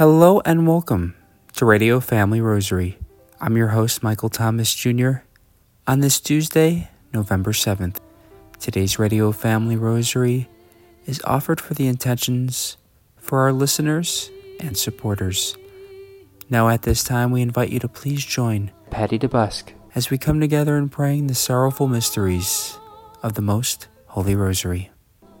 Hello and welcome to Radio Family Rosary. I'm your host, Michael Thomas Jr. On this Tuesday, November 7th, today's Radio Family Rosary is offered for the intentions for our listeners and supporters. Now, at this time, we invite you to please join Patty DeBusk as we come together in praying the sorrowful mysteries of the Most Holy Rosary.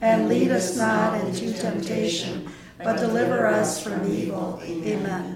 and lead us not into temptation, but deliver us from evil. Amen.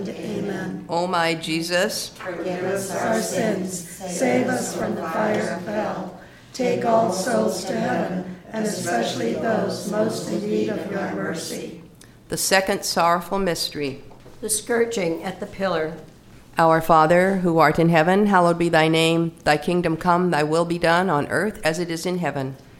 Amen. O my Jesus, Forgive us our sins, save us from the fire of hell. Take all souls to heaven, and especially those most in need of your mercy. the second sorrowful mystery. The scourging at the pillar. Our Father, who art in heaven, hallowed be thy name. Thy kingdom come, thy will be done on earth as it is in heaven.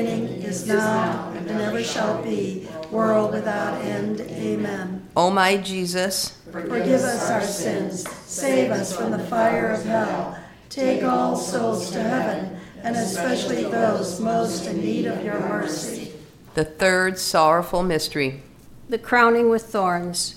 is now, and ever shall be, world without end. Amen. O my Jesus, Forgive us our sins, save us from the fire of hell. Take all souls to heaven, and especially those most in need of your mercy. the third sorrowful mystery. The crowning with thorns.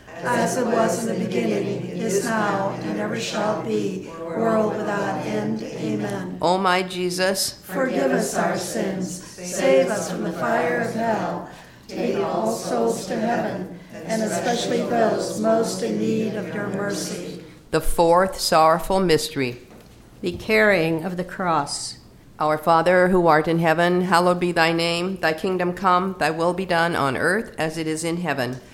As it was in the beginning, is now, and ever shall be, world without end. Amen. O my Jesus, Forgive us our sins, save us from the fire of hell, take all souls to heaven, and especially those most in need of your mercy. the fourth sorrowful mystery. The carrying of the cross. Our Father, who art in heaven, hallowed be thy name. Thy kingdom come, thy will be done on earth as it is in heaven.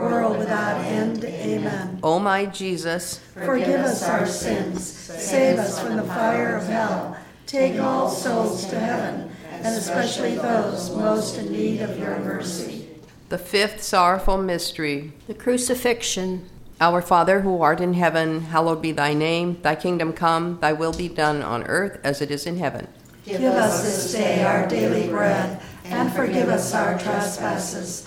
world without end. Amen. O my Jesus, Forgive us our sins, save us from the fire of hell, take all souls to heaven, and especially those most in need of your mercy. the fifth sorrowful mystery. The crucifixion. Our Father who art in heaven, hallowed be thy name. Thy kingdom come, thy will be done on earth as it is in heaven. Give us this day our daily bread, and forgive us our trespasses,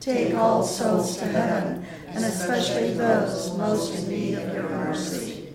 take all souls to heaven, and especially those most in need of your mercy.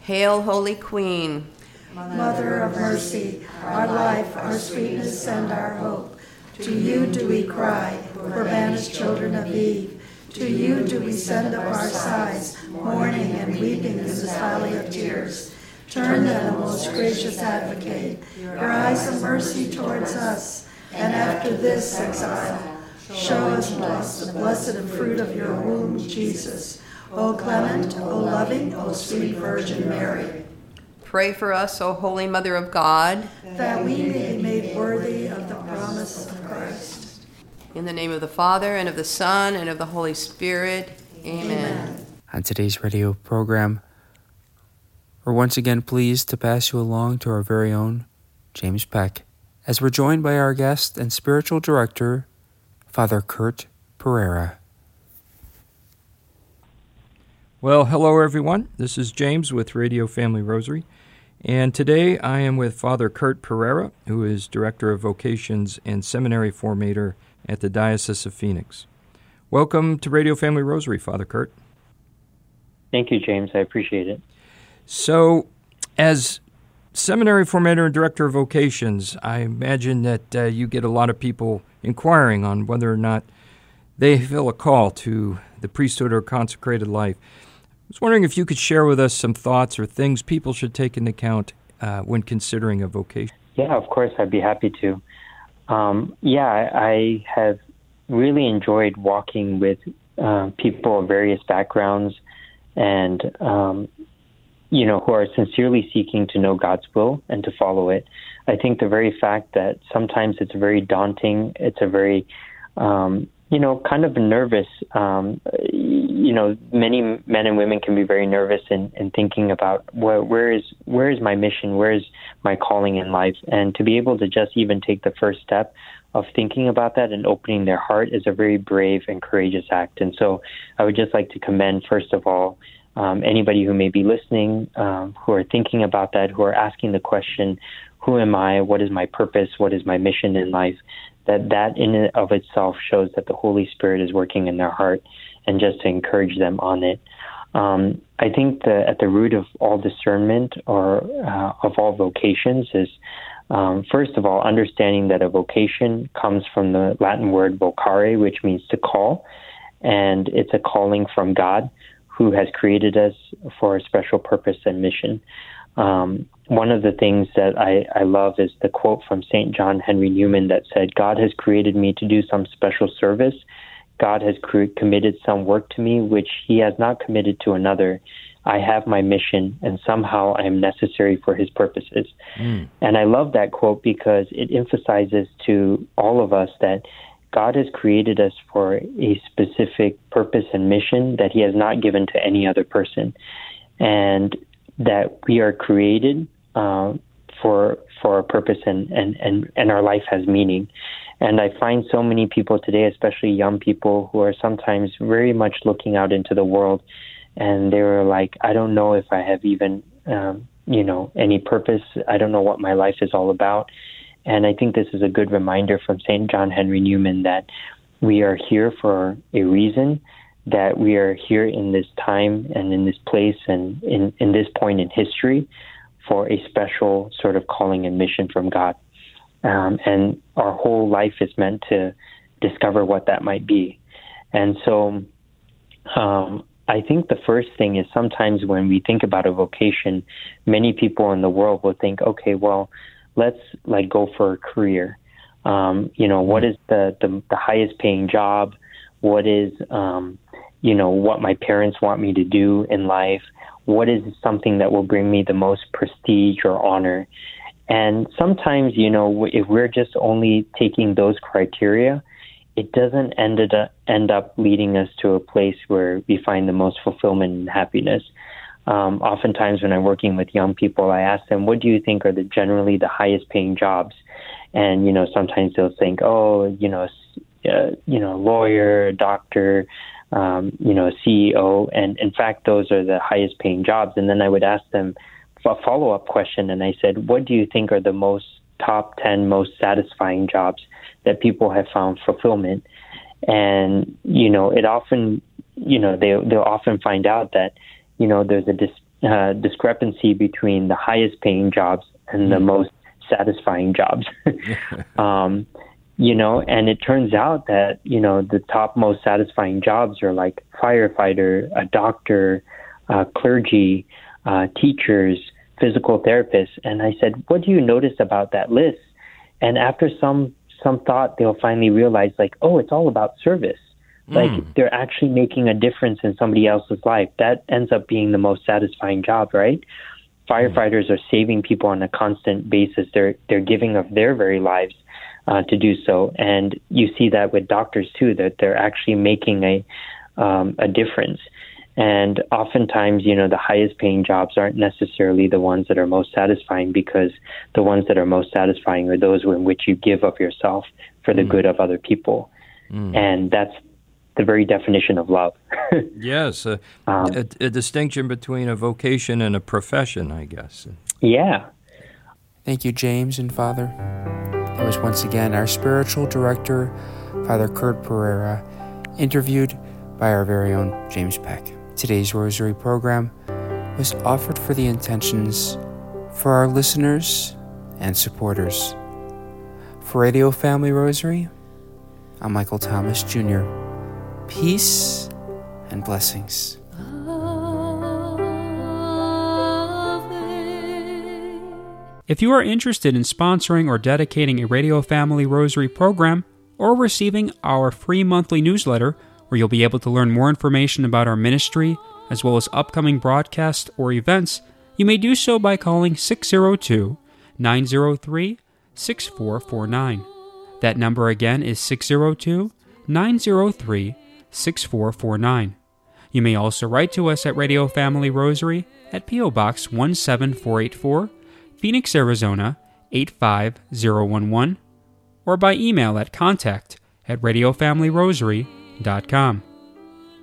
Hail, Holy Queen. Mother of mercy, our life, our sweetness, and our hope. To you do we cry, poor banished children of Eve. To you do we send up our sighs, mourning and weeping in this valley of tears. Turn then, O most gracious advocate, your eyes of mercy towards us, and after this exile, show us blessed, the blessed fruit of your womb, Jesus. O clement, O loving, O sweet Virgin Mary, Pray for us, O Holy Mother of God. that we may be made worthy of the promise of Christ. In the name of the Father, and of the Son, and of the Holy Spirit. Amen. On today's radio program, we're once again pleased to pass you along to our very own James Peck, as we're joined by our guest and spiritual director, Father Kurt Pereira. Well, hello everyone. This is James with Radio Family Rosary. And today I am with Father Kurt Pereira, who is Director of Vocations and Seminary Formator at the Diocese of Phoenix. Welcome to Radio Family Rosary, Father Kurt. Thank you, James. I appreciate it. So, as Seminary Formator and Director of Vocations, I imagine that uh, you get a lot of people inquiring on whether or not they feel a call to the priesthood or consecrated life. I was wondering if you could share with us some thoughts or things people should take into account uh, when considering a vocation. Yeah, of course, I'd be happy to. Um, yeah, I, have really enjoyed walking with uh, people of various backgrounds and, um, you know, who are sincerely seeking to know God's will and to follow it. I think the very fact that sometimes it's very daunting, it's a very um, you know, kind of nervous. Um, you know, many men and women can be very nervous in, in thinking about where, where is where is my mission, where is my calling in life, and to be able to just even take the first step of thinking about that and opening their heart is a very brave and courageous act. And so, I would just like to commend, first of all, um, anybody who may be listening, um, who are thinking about that, who are asking the question, "Who am I? What is my purpose? What is my mission in life?" that that in and of itself shows that the Holy Spirit is working in their heart, and just to encourage them on it. Um, I think that at the root of all discernment or uh, of all vocations is, um, first of all, understanding that a vocation comes from the Latin word vocare, which means to call, and it's a calling from God who has created us for a special purpose and mission. Um, one of the things that I, I love is the quote from St. John Henry Newman that said, God has created me to do some special service. God has committed some work to me which He has not committed to another. I have my mission, and somehow I am necessary for His purposes. Mm. And I love that quote because it emphasizes to all of us that God has created us for a specific purpose and mission that He has not given to any other person, and that we are created uh, for for a purpose and, and, and, and our life has meaning. And I find so many people today, especially young people, who are sometimes very much looking out into the world, and they were like, "I don't know if I have even, um, you know, any purpose. I don't know what my life is all about." And I think this is a good reminder from St. John Henry Newman that we are here for a reason, that we are here in this time and in this place and in, in this point in history for a special sort of calling and mission from God. Um, and our whole life is meant to discover what that might be. And so um, I think the first thing is sometimes when we think about a vocation, many people in the world will think, okay, well, let's like go for a career. Um, you know, what is the, the, the highest paying job? What is, um, you know, what my parents want me to do in life? What is something that will bring me the most prestige or honor? And sometimes, you know, if we're just only taking those criteria, it doesn't end up, end up leading us to a place where we find the most fulfillment and happiness. Um, oftentimes, when I'm working with young people, I ask them, "What do you think are the generally the highest paying jobs?" And you know, sometimes they'll think, "Oh, you know, uh, you know, lawyer, doctor, um, you know, CEO." And in fact, those are the highest paying jobs. And then I would ask them, a follow up question, and I said, "What do you think are the most top ten most satisfying jobs that people have found fulfillment?" And you know, it often, you know, they they'll often find out that you know there's a dis, uh, discrepancy between the highest paying jobs and the mm. most satisfying jobs. um, you know, and it turns out that you know the top most satisfying jobs are like firefighter, a doctor, uh, clergy, uh, teachers, physical therapists. And I said, what do you notice about that list? And after some some thought, they'll finally realize, like, oh, it's all about service. Like mm. they're actually making a difference in somebody else's life. That ends up being the most satisfying job, right? Firefighters mm. are saving people on a constant basis. They're they're giving of their very lives uh, to do so, and you see that with doctors too. That they're actually making a um, a difference. And oftentimes, you know, the highest paying jobs aren't necessarily the ones that are most satisfying because the ones that are most satisfying are those in which you give of yourself for the mm. good of other people. Mm. And that's the very definition of love. yes, uh, um, a, a, distinction between a vocation and a profession, I guess. Yeah. Thank you, James and Father. That was once again our spiritual director, Father Kurt Pereira, interviewed by our very own James Peck. Today's Rosary program was offered for the intentions for our listeners and supporters. For Radio Family Rosary, I'm Michael Thomas Jr. Peace and blessings. If you are interested in sponsoring or dedicating a Radio Family Rosary program or receiving our free monthly newsletter, where you'll be able to learn more information about our ministry, as well as upcoming broadcasts or events, you may do so by calling 602 903 6449. That number again is 602 903 6449. You may also write to us at Radio Family Rosary at P.O. Box 17484, Phoenix, Arizona 85011, or by email at contact at radiofamilyrosary.com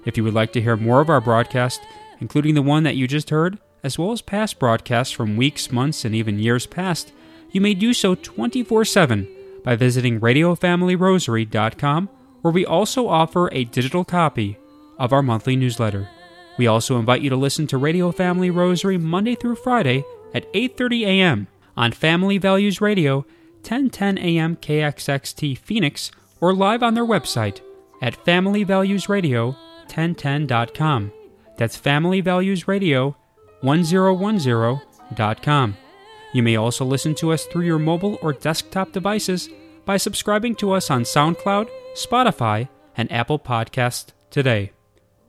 if you would like to hear more of our broadcast, including the one that you just heard, as well as past broadcasts from weeks, months, and even years past, you may do so 24 7 by visiting RadioFamilyRosary.com, where we also offer a digital copy of our monthly newsletter. We also invite you to listen to Radio Family Rosary Monday through Friday at 8:30 a.m. on Family Values Radio, 1010 a.m. KXXT Phoenix, or live on their website at familyvaluesradio1010.com. That's familyvaluesradio1010.com. You may also listen to us through your mobile or desktop devices by subscribing to us on SoundCloud, Spotify, and Apple Podcast today.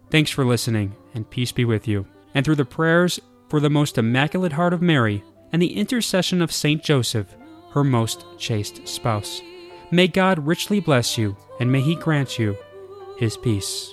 Thanks for listening, and peace be with you. And through the prayers for the most immaculate heart of Mary and the intercession of Saint Joseph, her most chaste spouse, may God richly bless you, and may He grant you His peace.